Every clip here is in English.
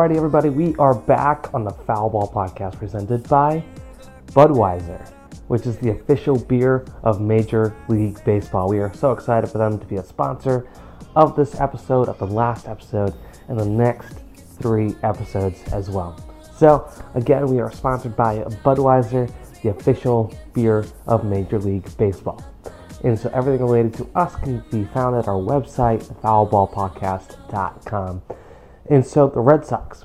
Alrighty, everybody, we are back on the Foul Ball podcast presented by Budweiser, which is the official beer of Major League Baseball. We are so excited for them to be a sponsor of this episode, of the last episode, and the next three episodes as well. So, again, we are sponsored by Budweiser, the official beer of Major League Baseball. And so everything related to us can be found at our website, foulballpodcast.com. And so the Red Sox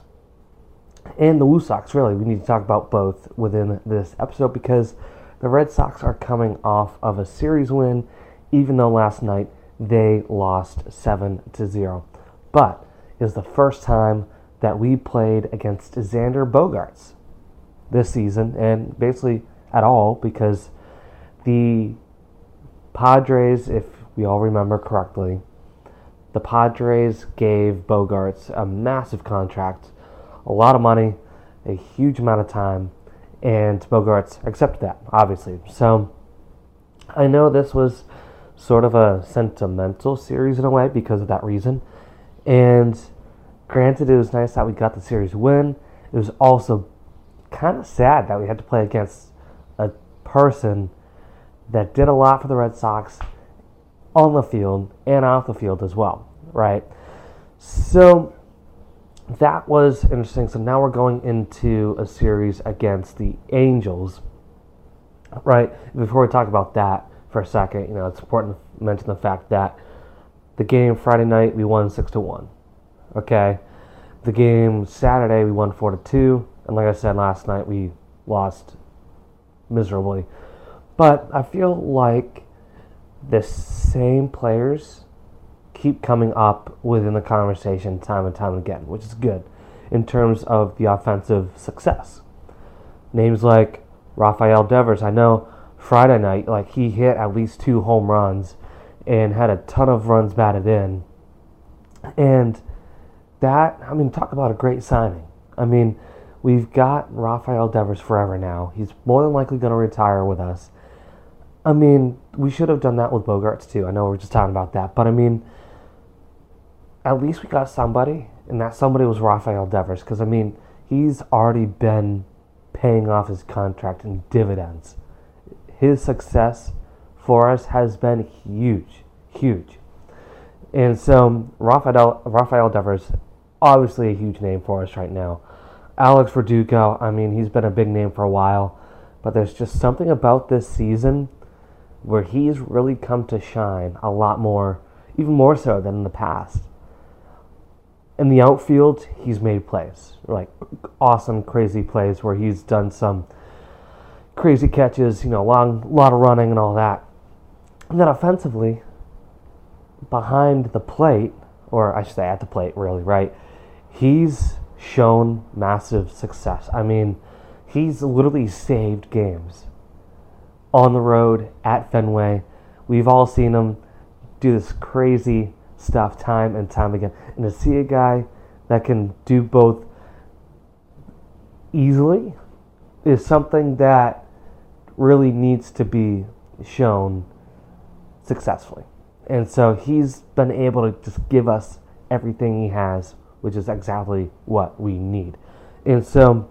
and the Woo Sox, really, we need to talk about both within this episode because the Red Sox are coming off of a series win, even though last night they lost 7 to 0. But it was the first time that we played against Xander Bogaerts this season, and basically at all because the Padres, if we all remember correctly, the Padres gave Bogaerts a massive contract, a lot of money, a huge amount of time, and Bogaerts accepted that, obviously. So I know this was sort of a sentimental series in a way because of that reason. And granted, it was nice that we got the series win. It was also kind of sad that we had to play against a person that did a lot for the Red Sox on the field and off the field as well, right? So that was interesting. So now we're going into a series against the Angels, right? Before we talk about that for a second, you know, it's important to mention the fact that the game Friday night we won six to one. Okay, the game Saturday we won four to two, and like I said last night we lost miserably. But I feel like the same players keep coming up within the conversation time and time again, which is good in terms of the offensive success. Names like Rafael Devers, I know Friday night, like he hit at least two home runs and had a ton of runs batted in. And that, I mean, talk about a great signing. I mean, we've got Rafael Devers forever now. He's more than likely going to retire with us. I mean, we should have done that with Bogaerts too. I know we're just talking about that, but I mean, at least we got somebody, and that somebody was Rafael Devers. Because I mean, he's already been paying off his contract in dividends. His success for us has been huge, huge. And so Rafael Rafael Devers, obviously a huge name for us right now. Alex Verdugo, I mean, he's been a big name for a while, but there's just something about this season where he's really come to shine a lot more, even more so than in the past. In the outfield, he's made plays, like awesome, crazy plays where he's done some crazy catches, you know, long, lot of running and all that. And then offensively, behind the plate, or I should say at the plate, really, right? He's shown massive success. I mean, he's literally saved games on the road at Fenway. We've all seen him do this crazy stuff time and time again. And to see a guy that can do both easily is something that really needs to be shown successfully. And so he's been able to just give us everything he has, which is exactly what we need. And so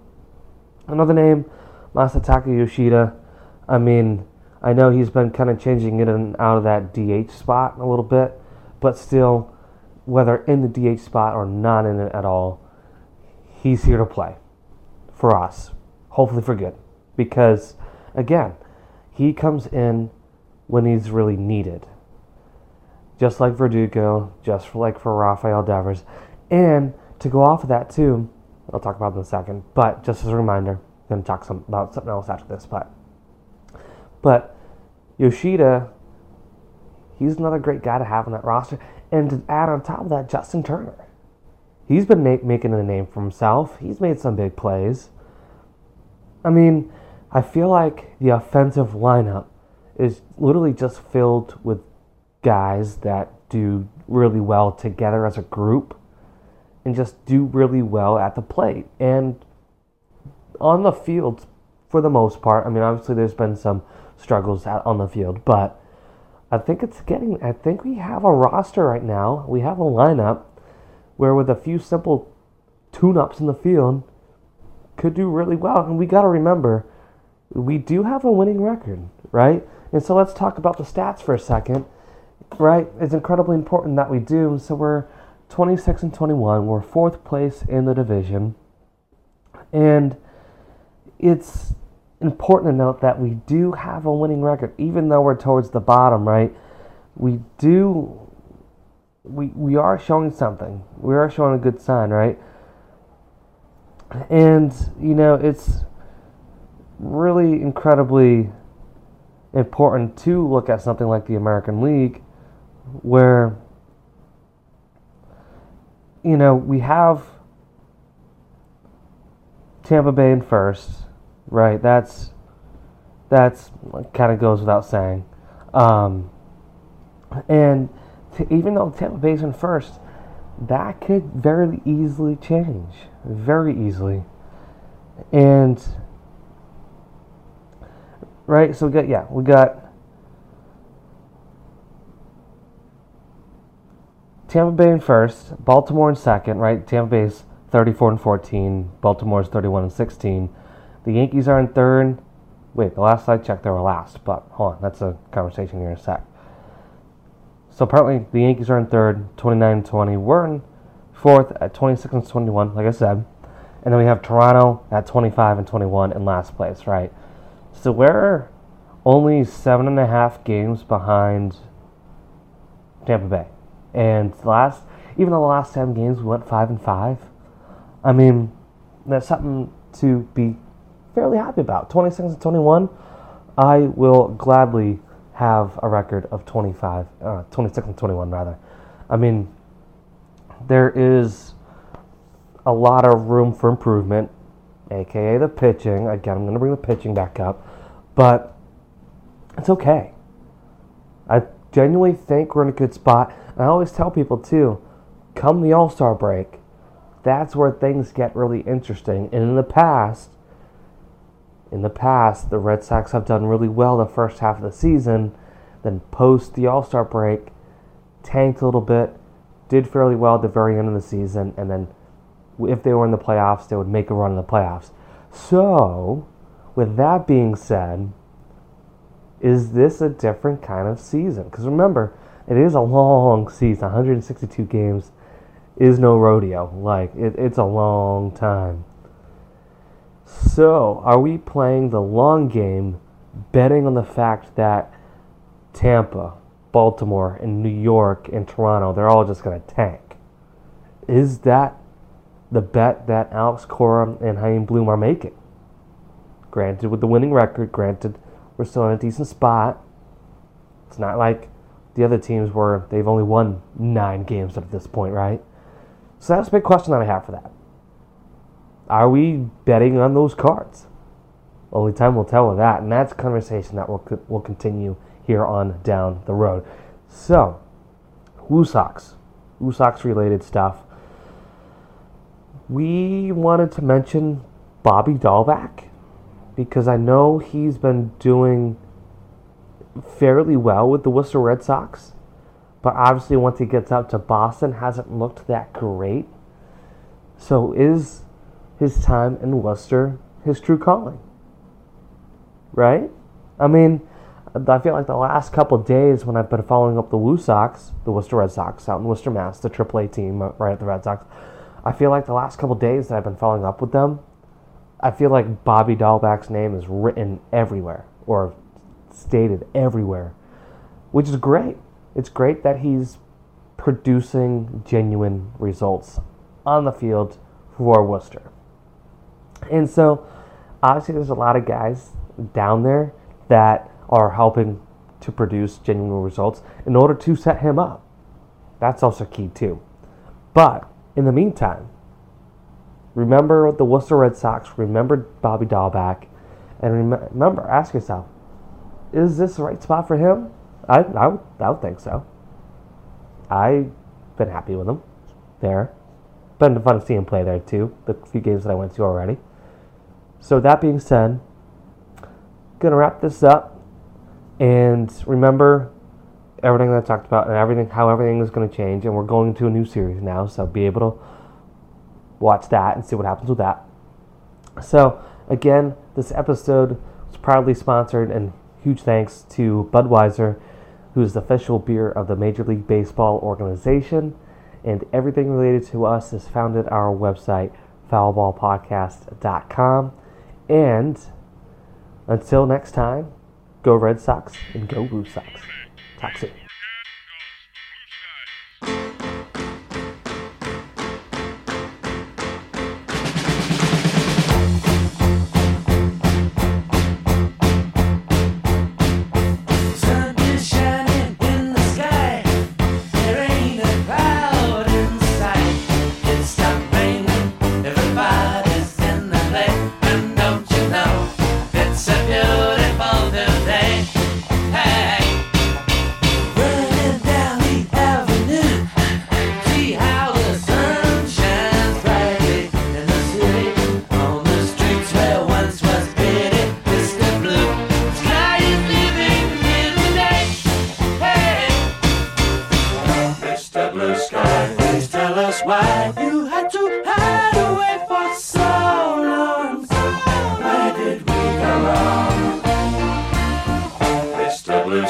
another name, Masataka Yoshida. I mean, I know he's been kind of changing in and out of that DH spot a little bit, but still, whether in the DH spot or not in it at all, he's here to play for us, hopefully for good. Because, again, he comes in when he's really needed. Just like Verdugo, just like for Rafael Devers. And to go off of that, too, I'll talk about it in a second, but just as a reminder, I'm going to talk some, about something else after this. But but Yoshida, he's another great guy to have on that roster. And to add on top of that, Justin Turner. He's been making a name for himself. He's made some big plays. I mean, I feel like the offensive lineup is literally just filled with guys that do really well together as a group and just do really well at the plate. And on the field, for the most part, I mean, obviously there's been some struggles out on the field. But I think it's getting. I think we have a roster right now. We have a lineup where, with a few simple tune ups in the field could do really well. And we got to remember, we do have a winning record, right? And so let's talk about the stats for a second, right? It's incredibly important that we do. So we're 26 and 21. We're fourth place in the division. And it's important to note that we do have a winning record, even though we're towards the bottom, right? We do, we, we are showing something. We are showing a good sign, right? And, you know, it's really incredibly important to look at something like the American League where, you know, we have Tampa Bay in first, right? That's that's kind of goes without saying. Um, and even though Tampa Bay's in first, that could very easily change, very easily. And right, so we got yeah, we got Tampa Bay in first, Baltimore in second, right? Tampa Bay's 34 and 14, Baltimore's 31 and 16. The Yankees are in third. Wait, the last I checked, they were last, but hold on, that's a conversation here in a sec. So apparently the Yankees are in third, 29 and 20. We're in fourth at 26 and 21, like I said. And then we have Toronto at 25 and 21 in last place, right? So we're only seven and a half games behind Tampa Bay. And last, even the last 10 games we went five and five, I mean, that's something to be fairly happy about. 26 and 21, I will gladly have a record of 25, uh, 26 and 21 rather. I mean, there is a lot of room for improvement, aka the pitching. Again, I'm going to bring the pitching back up, but it's okay. I genuinely think we're in a good spot. And I always tell people too, come the All Star break, that's where things get really interesting. And in the past, in the past, the Red Sox have done really well the first half of the season, then post the All Star break, tanked a little bit, did fairly well at the very end of the season, and then if they were in the playoffs, they would make a run in the playoffs. So, with that being said, is this a different kind of season? Because remember, it is a long season 162 games is no rodeo. Like, it, it's a long time. So, are we playing the long game, betting on the fact that Tampa, Baltimore, and New York and Toronto, they're all just going to tank? Is that the bet that Alex Cora and Chaim Bloom are making? Granted, with the winning record, granted, we're still in a decent spot. It's not like the other teams where they've only won nine games up at this point, right? So that's a big question that I have for that. Are we betting on those cards? Only time will tell with that, and that's conversation that will will continue here on down the road. So, Woo Sox, Woo Sox related stuff. We wanted to mention Bobby Dalbec because I know he's been doing fairly well with the Worcester Red Sox, but obviously once he gets out to Boston, hasn't looked that great. So is his time in Worcester his true calling? Right? I mean, I feel like the last couple days when I've been following up the Woo Sox, the Worcester Red Sox out in Worcester, Mass, the AAA team uh, right at the Red Sox, I feel like the last couple days that I've been following up with them, I feel like Bobby Dalbec's name is written everywhere or stated everywhere, which is great. It's great that he's producing genuine results on the field for Worcester. And so, obviously, there's a lot of guys down there that are helping to produce genuine results in order to set him up. That's also key, too. But in the meantime, remember the Worcester Red Sox, remember Bobby Dalbec, and remember, ask yourself, is this the right spot for him? I, I, I would think so. I've been happy with him there. Been fun to see him play there too, the few games that I went to already. So that being said, gonna wrap this up and remember everything that I talked about and everything how everything is gonna change and we're going to a new series now, so be able to watch that and see what happens with that. So, again, this episode was proudly sponsored, and huge thanks to Budweiser, who is the official beer of the Major League Baseball organization. And everything related to us is found at our website, foulballpodcast.com. And until next time, go Red Sox and go Blue Sox. Talk soon.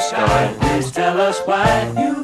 Sky, please tell us why you